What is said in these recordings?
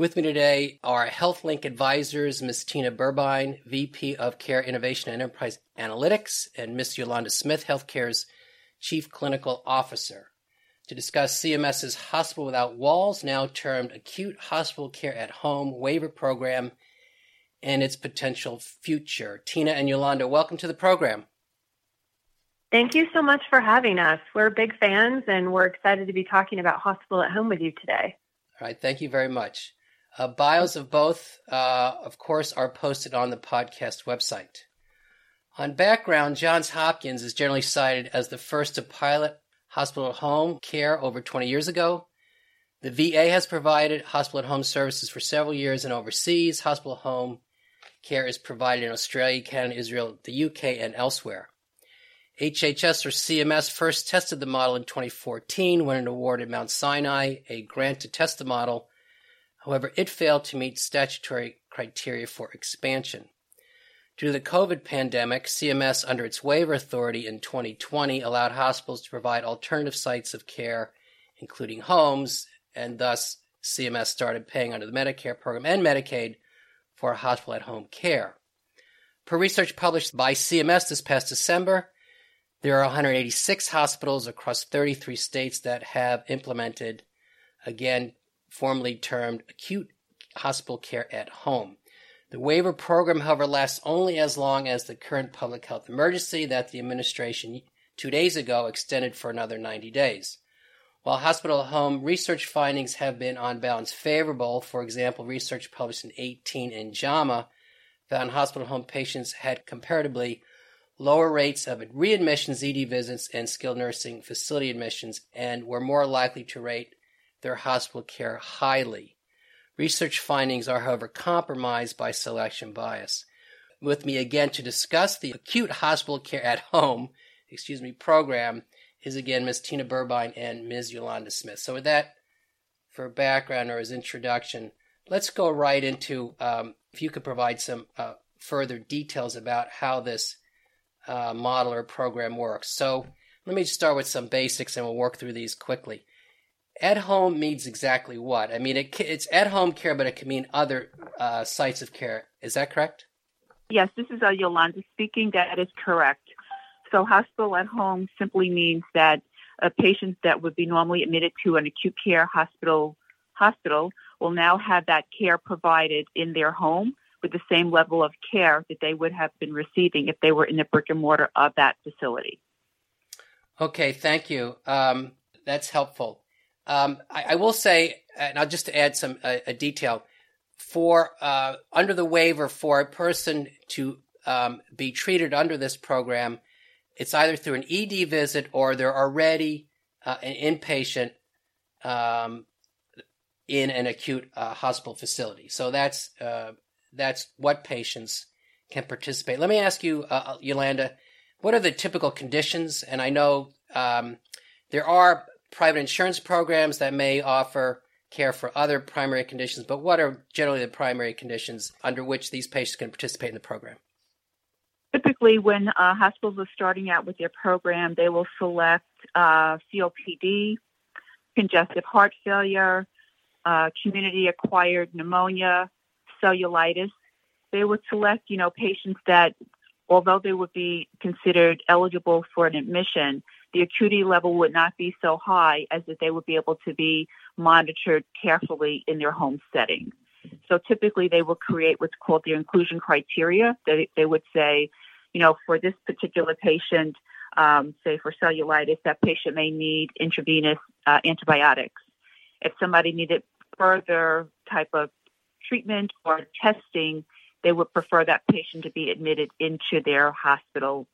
With me today are HealthLink advisors, Ms. Tina Burbine, VP of Care Innovation and Enterprise Analytics, and Ms. Yolanda Smith, Healthcare's Chief Clinical Officer, to discuss CMS's Hospital Without Walls, now termed Acute Hospital Care at Home waiver program, and its potential future. Tina and Yolanda, welcome to the program. Thank you so much for having us. We're big fans and we're excited to be talking about hospital at home with you today. All right, thank you very much. Uh, bios of both, uh, of course, are posted on the podcast website. On background, Johns Hopkins is generally cited as the first to pilot hospital home care over 20 years ago. The VA has provided hospital at home services for several years and overseas. Hospital home care is provided in Australia, Canada, Israel, the UK, and elsewhere. HHS or CMS first tested the model in 2014 when it awarded Mount Sinai a grant to test the model However, it failed to meet statutory criteria for expansion. Due to the COVID pandemic, CMS, under its waiver authority in 2020, allowed hospitals to provide alternative sites of care, including homes, and thus CMS started paying under the Medicare program and Medicaid for hospital at home care. Per research published by CMS this past December, there are 186 hospitals across 33 states that have implemented, again, formerly termed acute hospital care at home. The waiver program, however, lasts only as long as the current public health emergency that the administration two days ago extended for another 90 days. While hospital home research findings have been on balance favorable, for example, research published in 18 in JAMA found hospital home patients had comparatively lower rates of readmissions, ED visits, and skilled nursing facility admissions, and were more likely to rate their hospital care highly. Research findings are, however, compromised by selection bias. With me again to discuss the acute hospital care at home, excuse me, program is again Ms. Tina Burbine and Ms. Yolanda Smith. So with that, for background or as introduction, let's go right into um, if you could provide some uh, further details about how this uh, model or program works. So let me start with some basics and we'll work through these quickly at home means exactly what? I mean, it, it's at home care, but it can mean other uh, sites of care. Is that correct? Yes, this is uh, Yolanda speaking. That is correct. So, hospital at home simply means that a patient that would be normally admitted to an acute care hospital hospital will now have that care provided in their home with the same level of care that they would have been receiving if they were in the brick and mortar of that facility. Okay, thank you. Um, that's helpful. Um, I, I, will say, and I'll just add some a detail for uh, under the waiver for a person to um, be treated under this program, it's either through an ED visit or they're already uh, an inpatient um, in an acute uh, hospital facility. So that's uh, that's what patients can participate. Let me ask you, uh, Yolanda, what are the typical conditions? And I know um, there are private insurance programs that may offer care for other primary conditions, but what are generally the primary conditions under which these patients can participate in the program? Typically, when uh, hospitals are starting out with their program, they will select uh, COPD, congestive heart failure, uh, community acquired pneumonia, cellulitis. They would select, you know, patients that, although they would be considered eligible for an admission, the acuity level would not be so high as that they would be able to be monitored carefully in their home setting. So typically they will create what's called the inclusion criteria. They, they would say, you know, for this particular patient, um, say for cellulitis, that patient may need intravenous uh, antibiotics. If somebody needed further type of treatment or testing, they would prefer that patient to be admitted into their hospital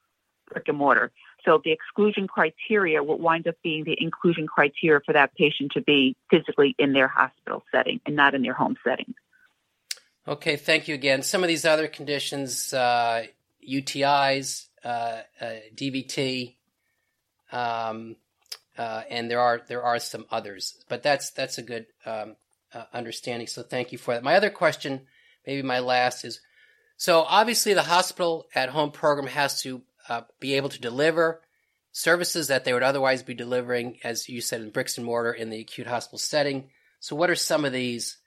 brick and mortar. So the exclusion criteria will wind up being the inclusion criteria for that patient to be physically in their hospital setting and not in their home setting. Okay, thank you again. Some of these other conditions, uh, UTIs, uh, uh, DVT, um, uh, and there are there are some others, but that's that's a good um, uh, understanding. So thank you for that. My other question, maybe my last, is so obviously the hospital at home program has to uh, be able to deliver services that they would otherwise be delivering, as you said, in bricks and mortar in the acute hospital setting. So what are some of these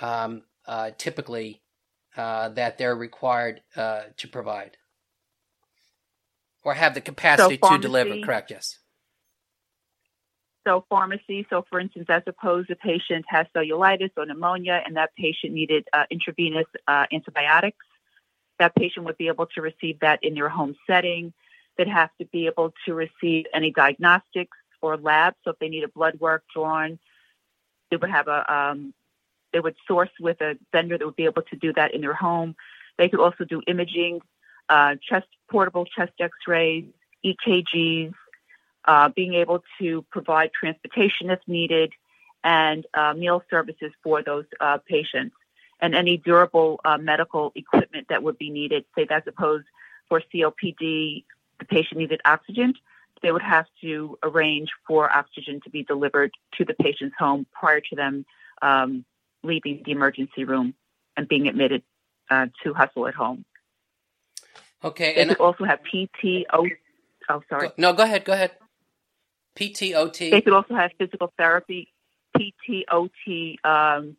um, uh, typically uh, that they're required uh, to provide or have the capacity so to deliver? Correct. Yes. So pharmacy. So for instance, as opposed a patient has cellulitis or pneumonia, and that patient needed uh, intravenous uh, antibiotics, that patient would be able to receive that in their home setting. They'd have to be able to receive any diagnostics or labs. So if they need a blood work drawn, they would have a um, they would source with a vendor that would be able to do that in their home. They could also do imaging, uh, chest portable chest X-rays, EKGs, uh, being able to provide transportation if needed, and uh, meal services for those uh, patients, and any durable uh, medical equipment that would be needed. Say, as opposed for COPD, the patient needed oxygen. They would have to arrange for oxygen to be delivered to the patient's home prior to them um, leaving the emergency room and being admitted uh, to hospital at home. Okay, they and could also have PTO. Oh, sorry. No, go ahead. Go ahead. PTOT. They could also have physical therapy, PTOT, um,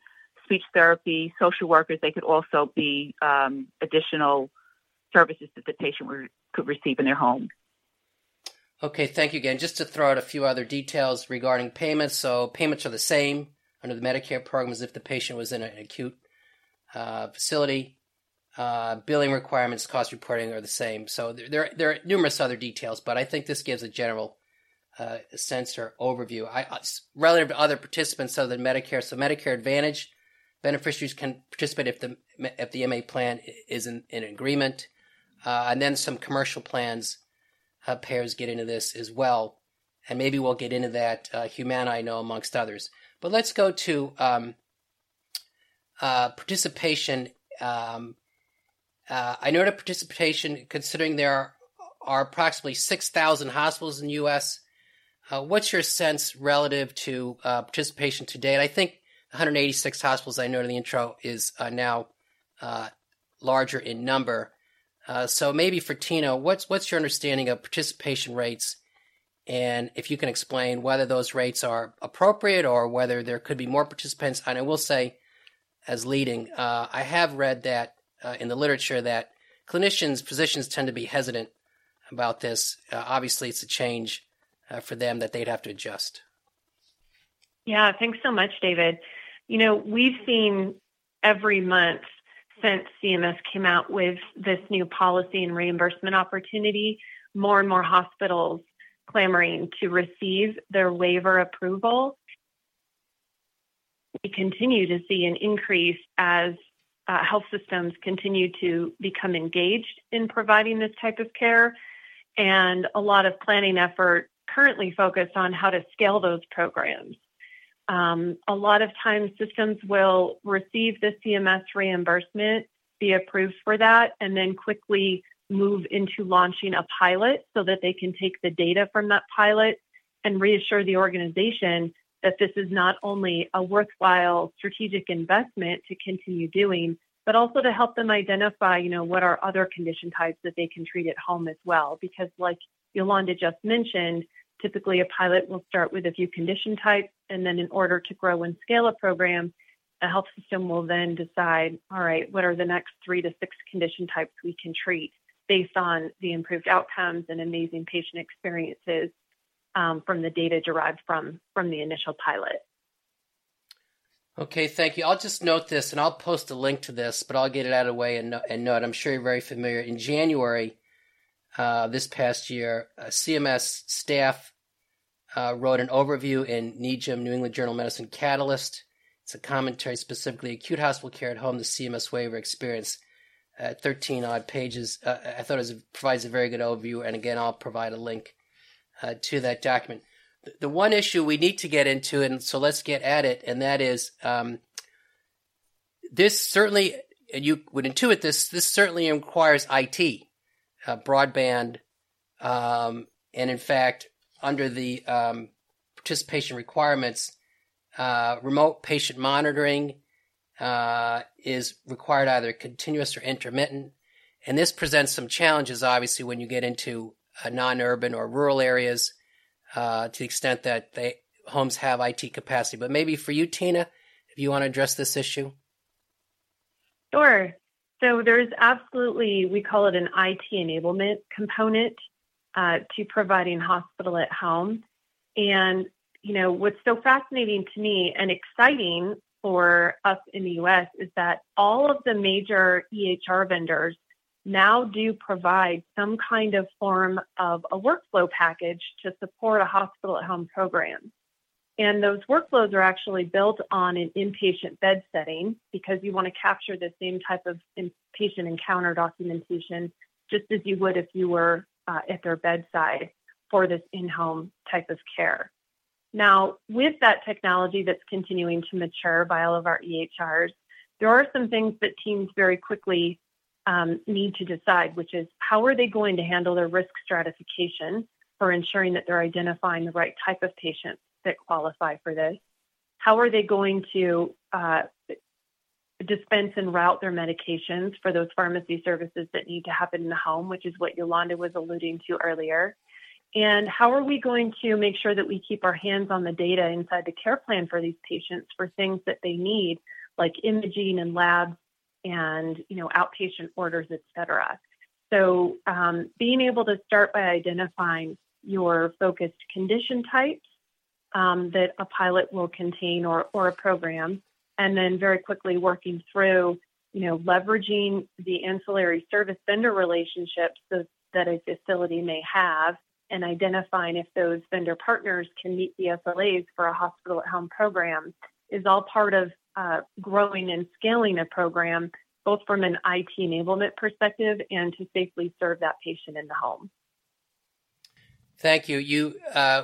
speech therapy, social workers. They could also be um, additional services that the patient could receive in their home. Okay, thank you again. Just to throw out a few other details regarding payments. So payments are the same under the Medicare program as if the patient was in an acute uh, facility. Uh, billing requirements, cost reporting are the same. So there, there, there, are numerous other details, but I think this gives a general uh, sense or overview. I, uh, relative to other participants other than Medicare, so Medicare Advantage beneficiaries can participate if the if the MA plan is in, in agreement, uh, and then some commercial plans uh, payers get into this as well, and maybe we'll get into that. Uh, Humana, I know, amongst others. But let's go to um, uh, participation. Um, uh, I know that participation, considering there are, are approximately 6,000 hospitals in the U.S., uh, what's your sense relative to uh, participation today? And I think 186 hospitals I know in the intro is uh, now uh, larger in number. so maybe for Tina, what's what's your understanding of participation rates and if you can explain whether those rates are appropriate or whether there could be more participants. And I will say, as leading, uh, I have read that uh, in the literature that clinicians, physicians tend to be hesitant about this. Uh, obviously, it's a change uh, for them that they'd have to adjust. Yeah, thanks so much, David. You know, we've seen every month since CMS came out with this new policy and reimbursement opportunity, more and more hospitals clamoring to receive their waiver approval. We continue to see an increase as uh, health systems continue to become engaged in providing this type of care, and a lot of planning effort currently focused on how to scale those programs. Um, a lot of times, systems will receive the CMS reimbursement, be approved for that, and then quickly move into launching a pilot so that they can take the data from that pilot and reassure the organization that this is not only a worthwhile strategic investment to continue doing, but also to help them identify, you know, what are other condition types that they can treat at home as well. Because like Yolanda just mentioned, typically a pilot will start with a few condition types, and then in order to grow and scale a program, a health system will then decide, all right, what are the next three to six condition types we can treat based on the improved outcomes and amazing patient experiences um, from the data derived from from the initial pilot. Okay, thank you. I'll just note this, and I'll post a link to this, but I'll get it out of the way and, and note. I'm sure you're very familiar. In January uh, this past year, uh, CMS staff uh, wrote an overview in NEJM, New England Journal of Medicine Catalyst. It's a commentary specifically acute hospital care at home, the CMS waiver experience uh, 13 odd pages. Uh, I thought it provides a very good overview, and again, I'll provide a link uh, to that document. The, the, one issue we need to get into, and so let's get at it, and that is um, this certainly and you would intuit this, this certainly requires IT, uh, broadband, um, and in fact, under the um, participation requirements, uh, remote patient monitoring uh, is required either continuous or intermittent. And this presents some challenges, obviously, when you get into uh, non-urban or rural areas, uh, to the extent that they homes have IT capacity. But maybe for you, Tina, if you want to address this issue. Sure. So there's absolutely, we call it an IT enablement component uh, to providing hospital at home. And, you know, what's so fascinating to me and exciting for us in the US is that all of the major EHR vendors now do provide some kind of form of a workflow package to support a hospital at home program. And those workflows are actually built on an inpatient bed setting because you want to capture the same type of inpatient encounter documentation just as you would if you were uh, at their bedside for this in home type of care. Now, with that technology that's continuing to mature by all of our EHRs, there are some things that teams very quickly um, need to decide, which is how are they going to handle their risk stratification for ensuring that they're identifying the right type of patients that qualify for this? How are they going to uh, dispense and route their medications for those pharmacy services that need to happen in the home, which is what Yolanda was alluding to earlier? And how are we going to make sure that we keep our hands on the data inside the care plan for these patients for things that they need, like imaging and labs and you know outpatient orders, et cetera. So um, being able to start by identifying your focused condition types um, that a pilot will contain or, or a program, and then very quickly working through, you know, leveraging the ancillary service vendor relationships that, that a facility may have and identifying if those vendor partners can meet the SLAs for a hospital at home program is all part of uh, growing and scaling a program, both from an IT enablement perspective and to safely serve that patient in the home. Thank you. You uh,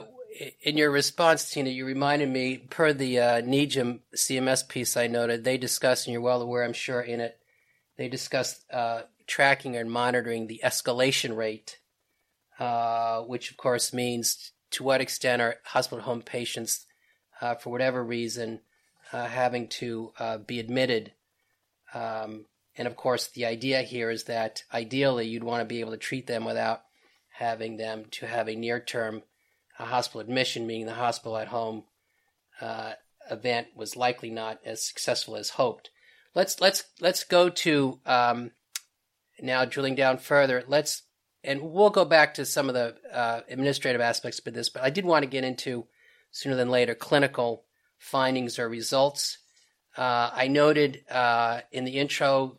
in your response, Tina, you reminded me, per the uh, CMS piece I noted, they discussed, and you're well aware, I'm sure, in it, they discussed uh, tracking and monitoring the escalation rate, uh, which of course means to what extent are hospital home patients, uh, for whatever reason, uh, having to uh, be admitted. Um, and of course, the idea here is that ideally you'd want to be able to treat them without having them to have a near term a hospital admission, meaning the hospital at home uh, event was likely not as successful as hoped. Let's let's let's go to um, now drilling down further. Let's and we'll go back to some of the uh, administrative aspects of this, but I did want to get into sooner than later clinical findings or results. Uh, I noted uh, in the intro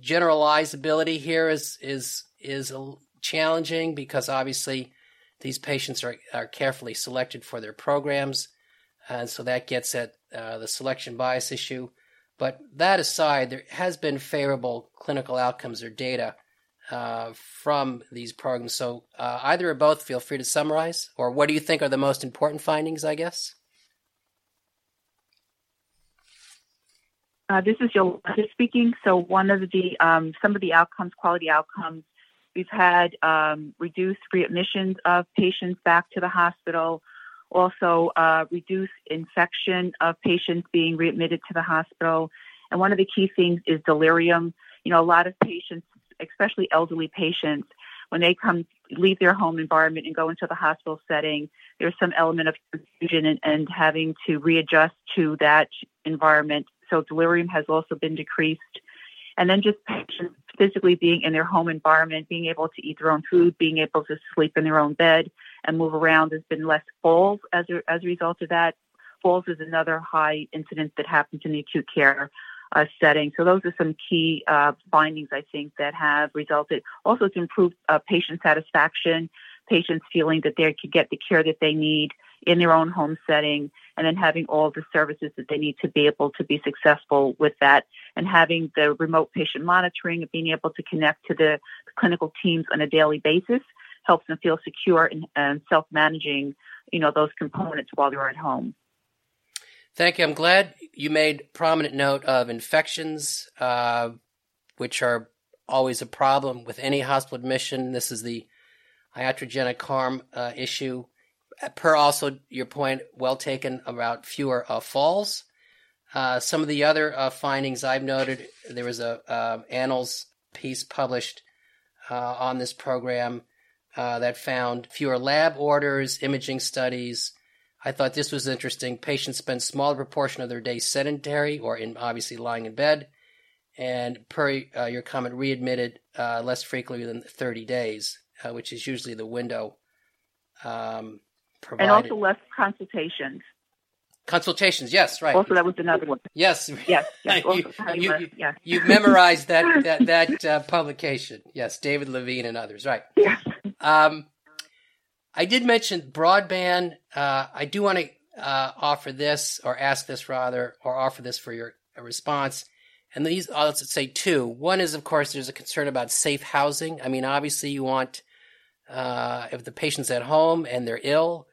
generalizability here is is is challenging because obviously these patients are, are carefully selected for their programs, and so that gets at uh, the selection bias issue. But that aside, there has been favorable clinical outcomes or data uh, from these programs. So uh, either or both, feel free to summarize, or what do you think are the most important findings? I guess. Uh, this is Yolanda speaking. So one of the um, some of the outcomes, quality outcomes We've had um, reduced readmissions of patients back to the hospital, also uh, reduced infection of patients being readmitted to the hospital. And one of the key things is delirium. You know, a lot of patients, especially elderly patients, when they come leave their home environment and go into the hospital setting, there's some element of confusion and, and having to readjust to that environment. So delirium has also been decreased. And then just patients physically being in their home environment, being able to eat their own food, being able to sleep in their own bed and move around. There's been less falls as a, as a result of that. Falls is another high incidence that happens in the acute care uh, setting. So those are some key uh, findings I think that have resulted. Also, to improve uh, patient satisfaction, patients feeling that they could get the care that they need in their own home setting and then having all the services that they need to be able to be successful with that and having the remote patient monitoring and being able to connect to the clinical teams on a daily basis helps them feel secure and, and self-managing you know those components while they're at home Thank you. I'm glad you made prominent note of infections, uh, which are always a problem with any hospital admission. This is the iatrogenic harm uh, issue. Per also your point, well taken about fewer uh, falls. Uh, some of the other uh, findings I've noted, there was a uh, Annals piece published uh, on this program that found fewer lab orders, imaging studies, I thought this was interesting. Patients spend smaller proportion of their day sedentary or in obviously lying in bed, and per uh, your comment, readmitted uh, less frequently than 30 days, uh, which is usually the window. Um, and also less consultations. Consultations, yes, right. Also, that was another one. Yes, yes, yes. you, you, you, yes. you memorized that that that uh, publication. Yes, David Levine and others, right? Yes. Um, I did mention broadband. Uh, I do want to uh, offer this or ask this rather, or offer this for your response. And these, uh, let's say two. One is, of course, there's a concern about safe housing. I mean, obviously, you want uh, if the patient's at home and they're ill,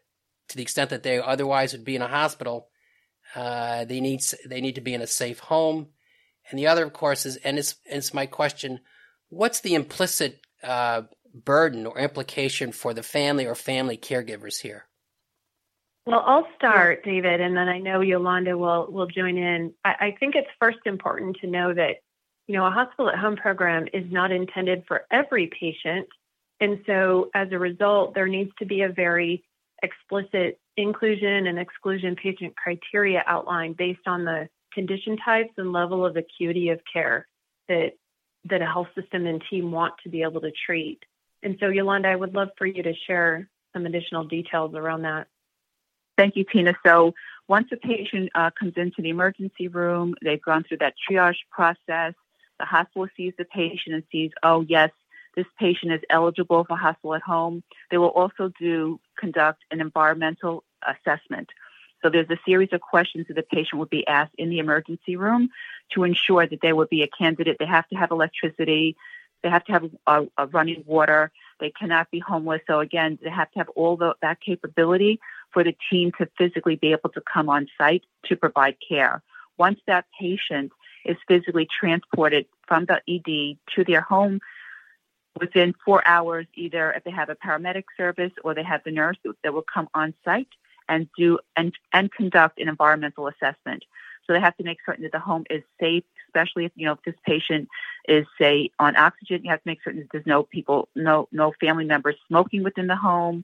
to the extent that they otherwise would be in a hospital, uh, they need they need to be in a safe home. And the other, of course, is and it's it's my question: What's the implicit uh, burden or implication for the family or family caregivers here? Well, I'll start, David, and then I know Yolanda will will join in. I, I think it's first important to know that you know a hospital at home program is not intended for every patient, and so as a result, there needs to be a very explicit inclusion and exclusion patient criteria outlined based on the condition types and level of acuity of care that that a health system and team want to be able to treat. And so, Yolanda, I would love for you to share some additional details around that. Thank you, Tina. So, once a patient uh, comes into the emergency room, they've gone through that triage process. The hospital sees the patient and sees, oh, yes, this patient is eligible for hospital at home. They will also do conduct an environmental assessment. So there's a series of questions that the patient would be asked in the emergency room to ensure that they would be a candidate. They have to have electricity. They have to have a, running water. They cannot be homeless. So again, they have to have all the, that capability for the team to physically be able to come on site to provide care. Once that patient is physically transported from the ED to their home within four hours, either if they have a paramedic service or they have the nurse that will come on site and do and, and conduct an environmental assessment. So they have to make certain that the home is safe, especially if you know if this patient is say on oxygen. You have to make certain that there's no people, no no family members smoking within the home.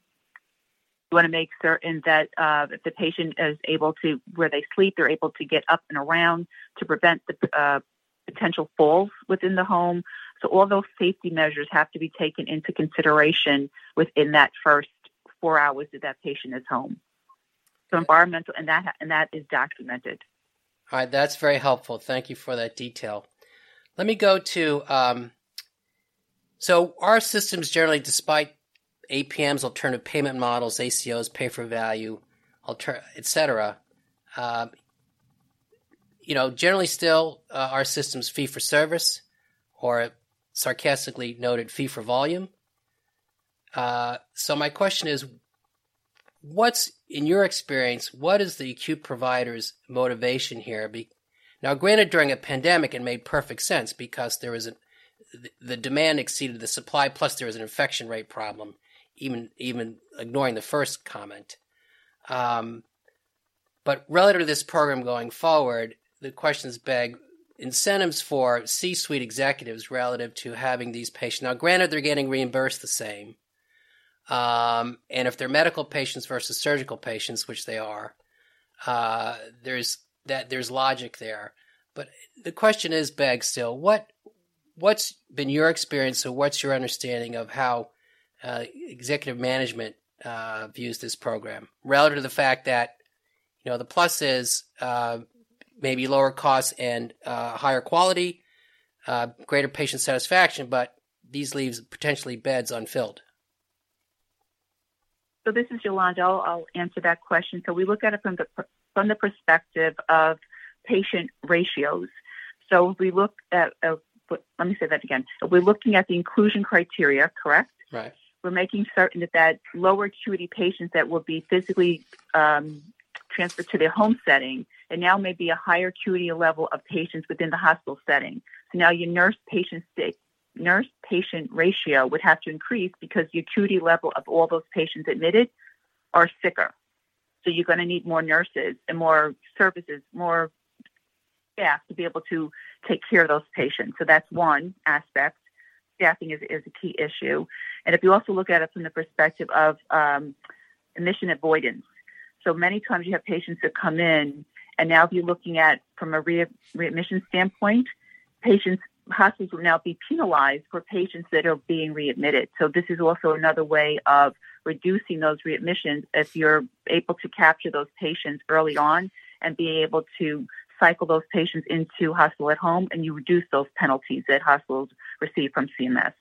You want to make certain that uh, if the patient is able to where they sleep, they're able to get up and around to prevent the uh, potential falls within the home. So all those safety measures have to be taken into consideration within that first four hours that that patient is home. So environmental and that and that is documented. All right, that's very helpful. Thank you for that detail. Let me go to um, so our systems generally, despite APMs, alternative payment models, ACOs, pay for value, alter, etc. Uh, you know, generally still uh, our systems fee for service, or sarcastically noted fee for volume. Uh, so my question is, what's in your experience? What is the acute provider's motivation here? Be, now, granted, during a pandemic, it made perfect sense because there was a the demand exceeded the supply, plus there was an infection rate problem, even even ignoring the first comment. Um, but relative to this program going forward, the questions beg incentives for C-suite executives relative to having these patients. Now, granted, they're getting reimbursed the same, um, and if they're medical patients versus surgical patients, which they are, uh, there's that there's logic there. But the question is, Beg, still, what what's been your experience, or what's your understanding of how uh, executive management uh, views this program relative to the fact that you know the plus is uh, maybe lower costs and uh, higher quality, uh, greater patient satisfaction, but these leaves potentially beds unfilled. So this is Yolanda. I'll, I'll answer that question. So we look at it from the from the perspective of patient ratios. So if we look at, uh, let me say that again. If we're looking at the inclusion criteria, correct? Right. We're making certain that that lower acuity patients that will be physically um, transferred to their home setting There now may be a higher acuity level of patients within the hospital setting. So now your nurse patient nurse patient ratio would have to increase because the acuity level of all those patients admitted are sicker. So you're going to need more nurses and more services, more staff to be able to take care of those patients. So that's one aspect. Staffing is, is a key issue. And if you also look at it from the perspective of um, admission avoidance, so many times you have patients that come in, and now if you're looking at from a re- readmission standpoint, patients hospitals will now be penalized for patients that are being readmitted. So this is also another way of reducing those readmissions if you're able to capture those patients early on and be able to cycle those patients into hospital at home and you reduce those penalties that hospitals receive from CMS.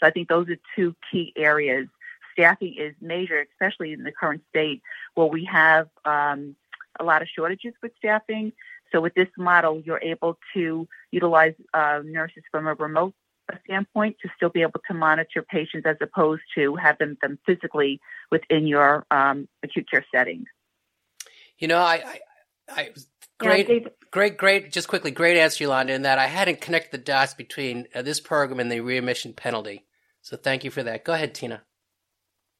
So I think those are two key areas. Staffing is major, especially in the current state where we have um, a lot of shortages with staffing. So with this model, you're able to utilize uh, nurses from a remote standpoint to still be able to monitor patients as opposed to having them physically within your um, acute care setting. You know, I, I, I great, yeah, great, great. Just quickly, great answer, Yolanda. In that I hadn't connected the dots between uh, this program and the readmission penalty. So thank you for that. Go ahead, Tina.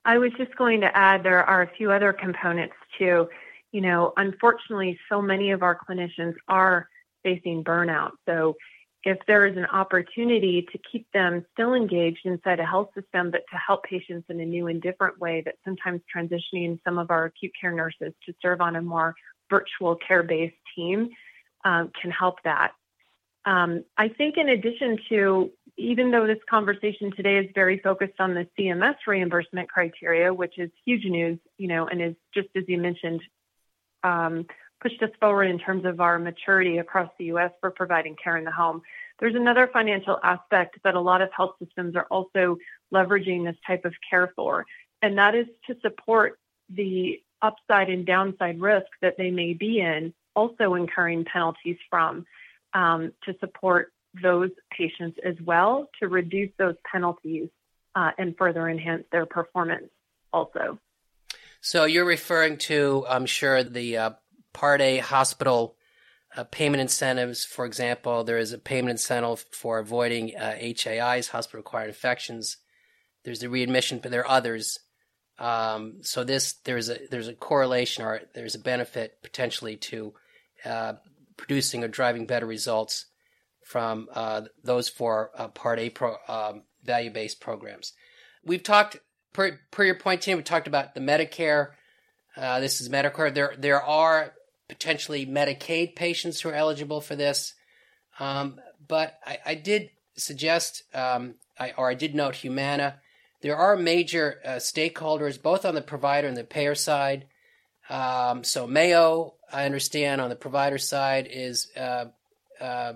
I was just going to add there are a few other components too. You know, unfortunately, so many of our clinicians are facing burnout. So if there is an opportunity to keep them still engaged inside a health system, but to help patients in a new and different way, that sometimes transitioning some of our acute care nurses to serve on a more virtual care based team um, can help that. Um, I think, in addition to, even though this conversation today is very focused on the CMS reimbursement criteria, which is huge news, you know, and is just as you mentioned, pushed us forward in terms of our maturity across the U.S. for providing care in the home. There's another financial aspect that a lot of health systems are also leveraging this type of care for, and that is to support the upside and downside risk that they may be in, also incurring penalties from um, to support those patients as well to reduce those penalties uh, and further enhance their performance also. So you're referring to, I'm sure, the uh, Part A hospital uh, payment incentives. For example, there is a payment incentive for avoiding uh, HAIs, hospital-acquired infections. There's the readmission, but there are others. Um, so this there's a there's a correlation or there's a benefit potentially to uh, producing or driving better results from uh, those four uh, Part A pro, um, value-based programs. We've talked per, per your point, Tim. We talked about the Medicare. Uh, this is Medicare. There there are potentially Medicaid patients who are eligible for this. Um, but I, I, did suggest, um, I, or I did note Humana. There are major uh, stakeholders, both on the provider and the payer side. Um, so Mayo, I understand, on the provider side, is uh, uh,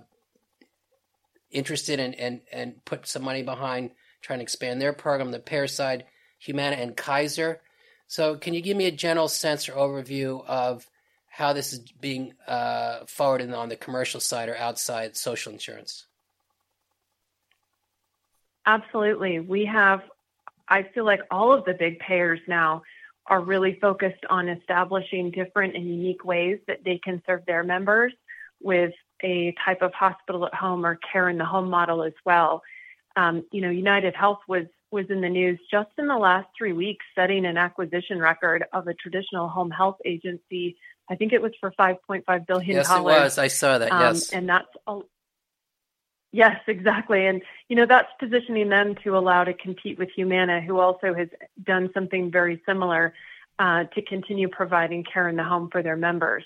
interested in and and put some money behind trying to expand their program. The payer side, Humana and Kaiser. So, can you give me a general sense or overview of how this is being uh, forwarded on the commercial side or outside social insurance? Absolutely. We have, I feel like all of the big payers now are really focused on establishing different and unique ways that they can serve their members with a type of hospital at home or care in the home model as well. Um, you know, United Health was was in the news just in the last three weeks, setting an acquisition record of a traditional home health agency I think it was for 5.5 billion. dollars. Yes, it was. I saw that. Um, yes, and that's a, yes, exactly. And you know that's positioning them to allow to compete with Humana, who also has done something very similar uh, to continue providing care in the home for their members.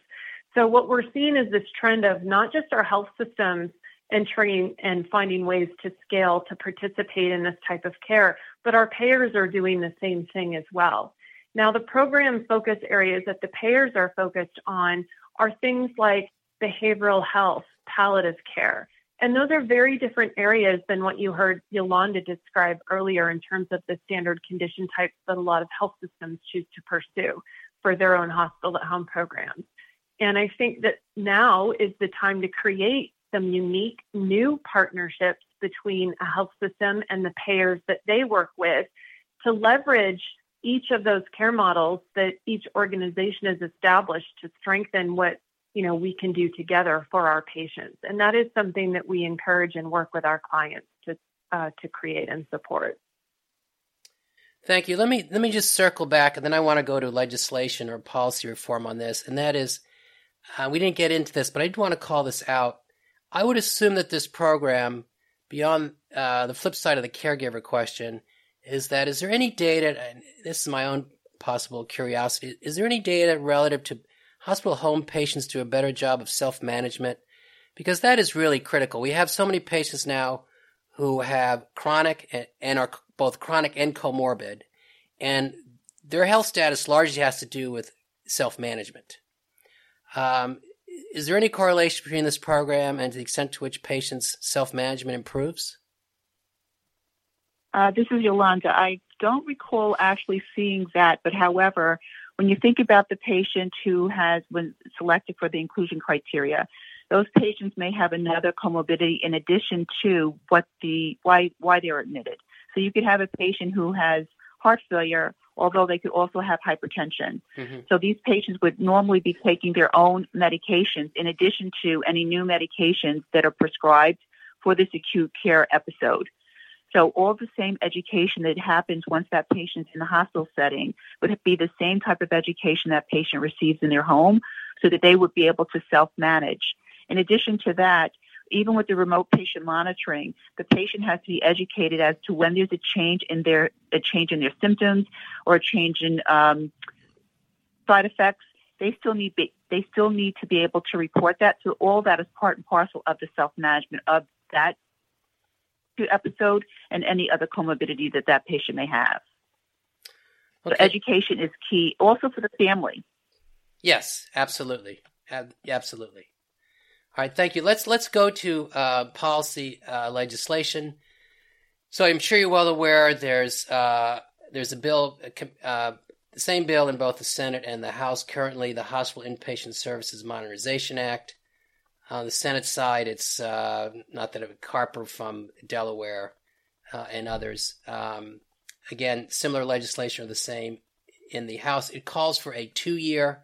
So what we're seeing is this trend of not just our health systems entering and finding ways to scale to participate in this type of care, but our payers are doing the same thing as well. Now, the program focus areas that the payers are focused on are things like behavioral health, palliative care. And those are very different areas than what you heard Yolanda describe earlier in terms of the standard condition types that a lot of health systems choose to pursue for their own hospital at home programs. And I think that now is the time to create some unique new partnerships between a health system and the payers that they work with to leverage each of those care models that each organization has established to strengthen what you know we can do together for our patients. And that is something that we encourage and work with our clients to uh, to create and support. Thank you. Let me let me just circle back and then i want to go to legislation or policy reform on this and that is uh, we didn't get into this but i do want to call this out i would assume that this program beyond uh, the flip side of the caregiver question is that is there any data and this is my own possible curiosity is there any data relative to hospital home patients do a better job of self management because that is really critical. We have so many patients now who have chronic and are both chronic and comorbid, and their health status largely has to do with self management. Um, is there any correlation between this program and the extent to which patients' self management improves? Uh, this is Yolanda. I don't recall actually seeing that, but however, when you think about the patient who has been selected for the inclusion criteria, those patients may have another comorbidity in addition to what the why why they're admitted. So you could have a patient who has heart failure, although they could also have hypertension. Mm-hmm. So these patients would normally be taking their own medications in addition to any new medications that are prescribed for this acute care episode. So all the same education that happens once that patient's in the hospital setting would be the same type of education that patient receives in their home so that they would be able to self-manage. In addition to that, even with the remote patient monitoring, the patient has to be educated as to when there's a change in their a change in their symptoms or a change in um, side effects. They still need be, they still need to be able to report that. So all that is part and parcel of the self management of that episode and any other comorbidity that that patient may have. Okay. So education is key, also for the family. Yes, absolutely, absolutely. All right, thank you. Let's let's go to uh, policy uh, legislation. So I'm sure you're well aware there's uh, there's a bill, uh, the same bill in both the Senate and the House. Currently, the Hospital Inpatient Services Modernization Act. On the Senate side, it's uh, not that it Carper from Delaware uh, and others. Um, again, similar legislation are the same in the House. It calls for a two-year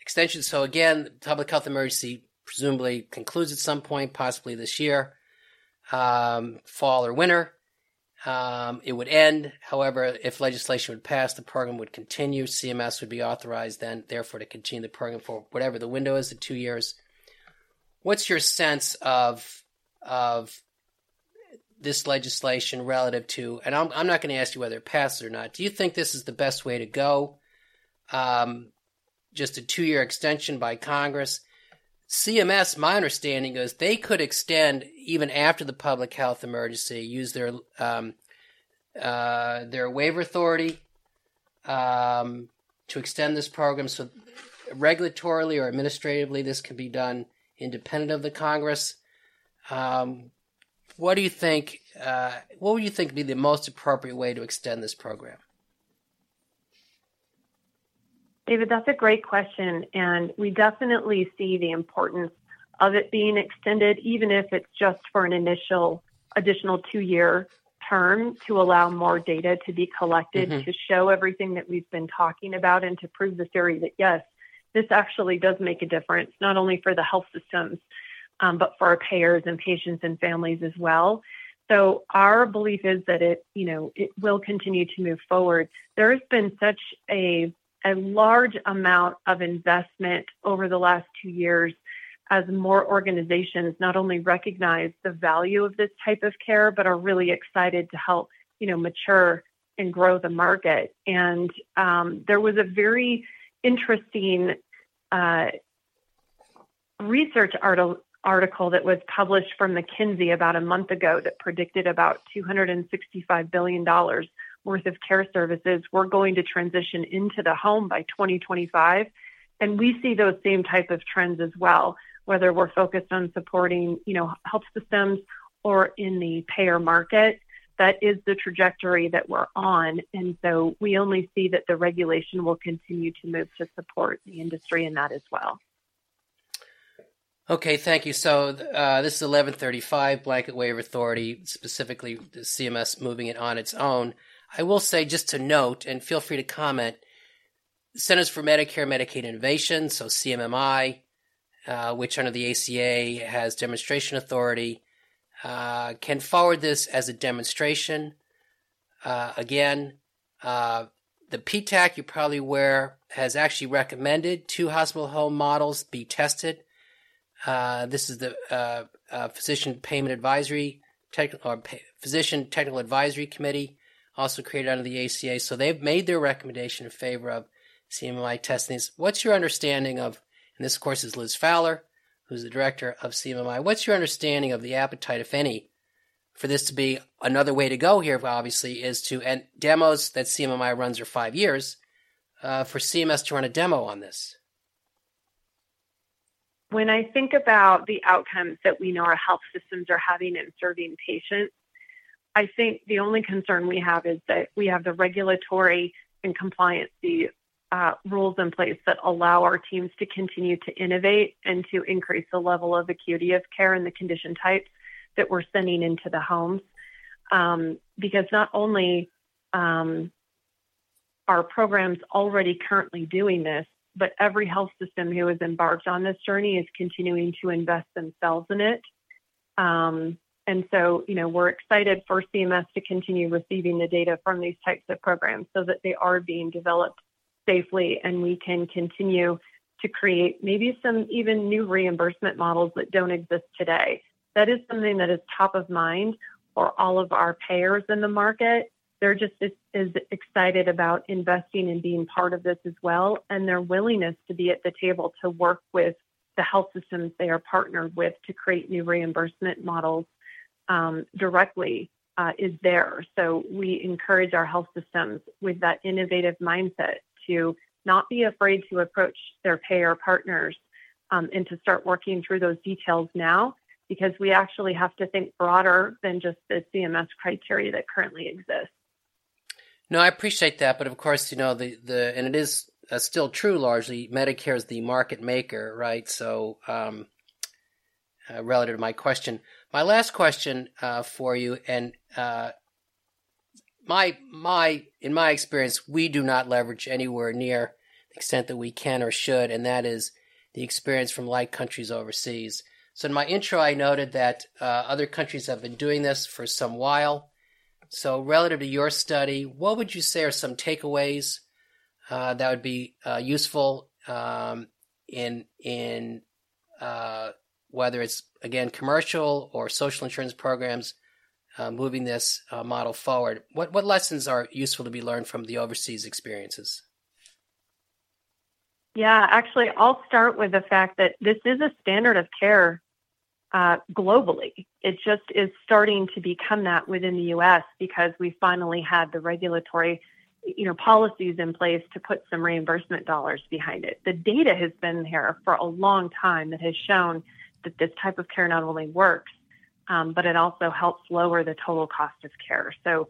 extension. So again, public health emergency presumably concludes at some point, possibly this year, um, fall or winter. Um, it would end. However, if legislation would pass, the program would continue. CMS would be authorized then, therefore, to continue the program for whatever the window is, the two years what's your sense of of this legislation relative to? And I'm I'm not going to ask you whether it passes or not. Do you think this is the best way to go? Um, just a two year extension by Congress. CMS, my understanding is they could extend even after the public health emergency, use their um, uh, their waiver authority um, to extend this program. So, regulatorily or administratively, this can be done independent of the Congress. Um, what do you think? Uh, what would you think would be the most appropriate way to extend this program? David, that's a great question, and we definitely see the importance of it being extended, even if it's just for an initial additional two-year term to allow more data to be collected mm-hmm. to show everything that we've been talking about and to prove the theory that yes, this actually does make a difference, not only for the health systems, um, but for our payers and patients and families as well. So our belief is that it, you know, it will continue to move forward. There has been such a a large amount of investment over the last two years as more organizations not only recognize the value of this type of care, but are really excited to help, you know, mature and grow the market. And um, there was a very interesting uh, research article article that was published from McKinsey about a month ago that predicted about $265 billion worth of care services we're going to transition into the home by 2025. And we see those same type of trends as well, whether we're focused on supporting, you know, health systems or in the payer market that is the trajectory that we're on. And so we only see that the regulation will continue to move to support the industry in that as well. Okay, thank you. So uh, this is 1135 blanket waiver authority, specifically the CMS moving it on its own. I will say just to note, and feel free to comment, Centers for Medicare Medicaid Innovation, so CMMI, uh, which under the ACA has demonstration authority, uh, can forward this as a demonstration. Uh, again, uh, the PTAC, you're probably aware, has actually recommended two hospital home models be tested. Uh, this is the uh, Physician Payment Advisory or Physician Technical Advisory Committee, also created under the ACA. So they've made their recommendation in favor of CMMI testing. What's your understanding of and this, of course, is Liz Fowler, who's the director of CMMI. What's your understanding of the appetite, if any, for this to be another way to go here, obviously, is to, and demos that CMMI runs are five years, uh, for CMS to run a demo on this? When I think about the outcomes that we know our health systems are having in serving patients, I think the only concern we have is that we have the regulatory and compliance uh, rules in place that allow our teams to continue to innovate and to increase the level of acuity of care and the condition types that we're sending into the homes. Um, because not only um, are programs already currently doing this, but every health system who has embarked on this journey is continuing to invest themselves in it. Um, and so, you know, we're excited for CMS to continue receiving the data from these types of programs so that they are being developed safely and we can continue to create maybe some even new reimbursement models that don't exist today. That is something that is top of mind for all of our payers in the market. They're just as, as excited about investing and being part of this as well, and their willingness to be at the table to work with the health systems they are partnered with to create new reimbursement models um, directly uh, is there. So we encourage our health systems with that innovative mindset to not be afraid to approach their payer partners um, and to start working through those details now because we actually have to think broader than just the CMS criteria that currently exists. No, I appreciate that, but of course, you know the the and it is uh, still true largely. Medicare is the market maker, right? So, um, uh, relative to my question, my last question uh, for you, and uh, my my in my experience, we do not leverage anywhere near the extent that we can or should, and that is the experience from like countries overseas. So in my intro, I noted that uh, other countries have been doing this for some while. So relative to your study, what would you say are some takeaways uh, that would be uh, useful um, in in uh, whether it's again commercial or social insurance programs uh, moving this uh, model forward. What what lessons are useful to be learned from the overseas experiences? Yeah, actually, I'll start with the fact that this is a standard of care uh, globally. It just is starting to become that within the U.S. because we finally had the regulatory, you know, policies in place to put some reimbursement dollars behind it. The data has been here for a long time that has shown that this type of care not only works, um, but it also helps lower the total cost of care. So,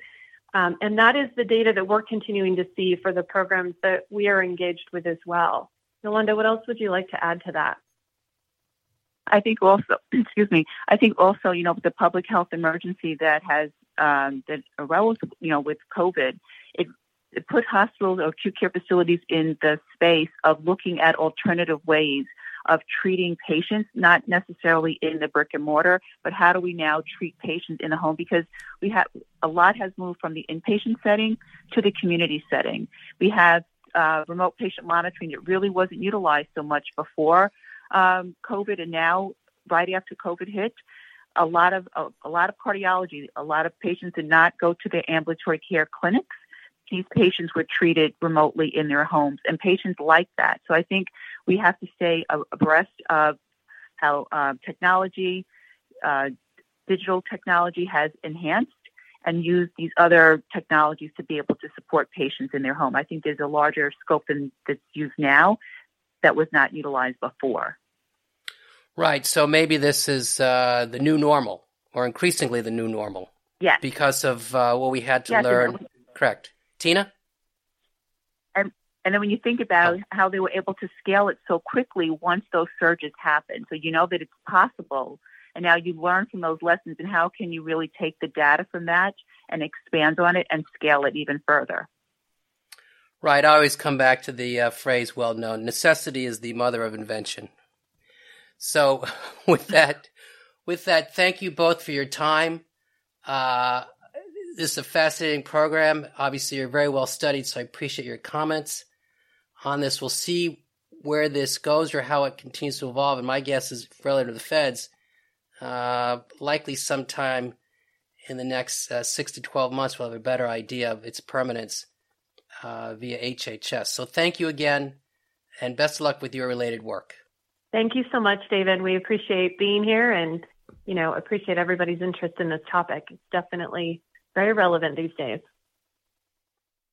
um, and that is the data that we're continuing to see for the programs that we are engaged with as well. Yolanda, what else would you like to add to that? I think also, excuse me, I think also, you know, the public health emergency that has um, that arose, you know, with COVID, it, it put hospitals or acute care facilities in the space of looking at alternative ways of treating patients, not necessarily in the brick and mortar, but how do we now treat patients in the home? Because we have a lot has moved from the inpatient setting to the community setting. We have uh, remote patient monitoring that really wasn't utilized so much before um, COVID, and now right after COVID hit, a lot of a, a lot of cardiology, a lot of patients did not go to their ambulatory care clinics these patients were treated remotely in their homes, and patients like that. So I think we have to stay abreast of how uh, technology, uh, digital technology has enhanced and use these other technologies to be able to support patients in their home. I think there's a larger scope than that's used now that was not utilized before. Right. So maybe this is uh, the new normal, or increasingly the new normal. Yes. Because of uh, what we had to yes, learn. Correct. Tina? And and then when you think about oh. how they were able to scale it so quickly once those surges happened, so you know that it's possible, and now you learn from those lessons, and how can you really take the data from that and expand on it and scale it even further? Right. I always come back to the uh, phrase well known necessity is the mother of invention. So, with that, with that, thank you both for your time. Uh, this is a fascinating program. Obviously, you're very well studied, so I appreciate your comments on this. We'll see where this goes or how it continues to evolve. And my guess is relative to the feds, uh, likely sometime in the next uh, six to 12 months, we'll have a better idea of its permanence uh, via HHS. So thank you again, and best of luck with your related work. Thank you so much, David. We appreciate being here and, you know, appreciate everybody's interest in this topic. It's definitely very relevant these days.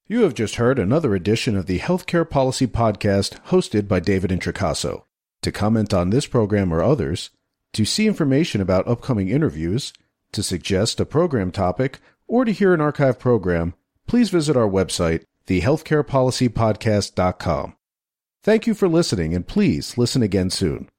You have just heard another edition of the Healthcare Policy Podcast hosted by David Introcaso. To comment on this program or others, to see information about upcoming interviews, to suggest a program topic, or to hear an archive program, please visit our website, thehealthcarepolicypodcast.com. Thank you for listening, and please listen again soon.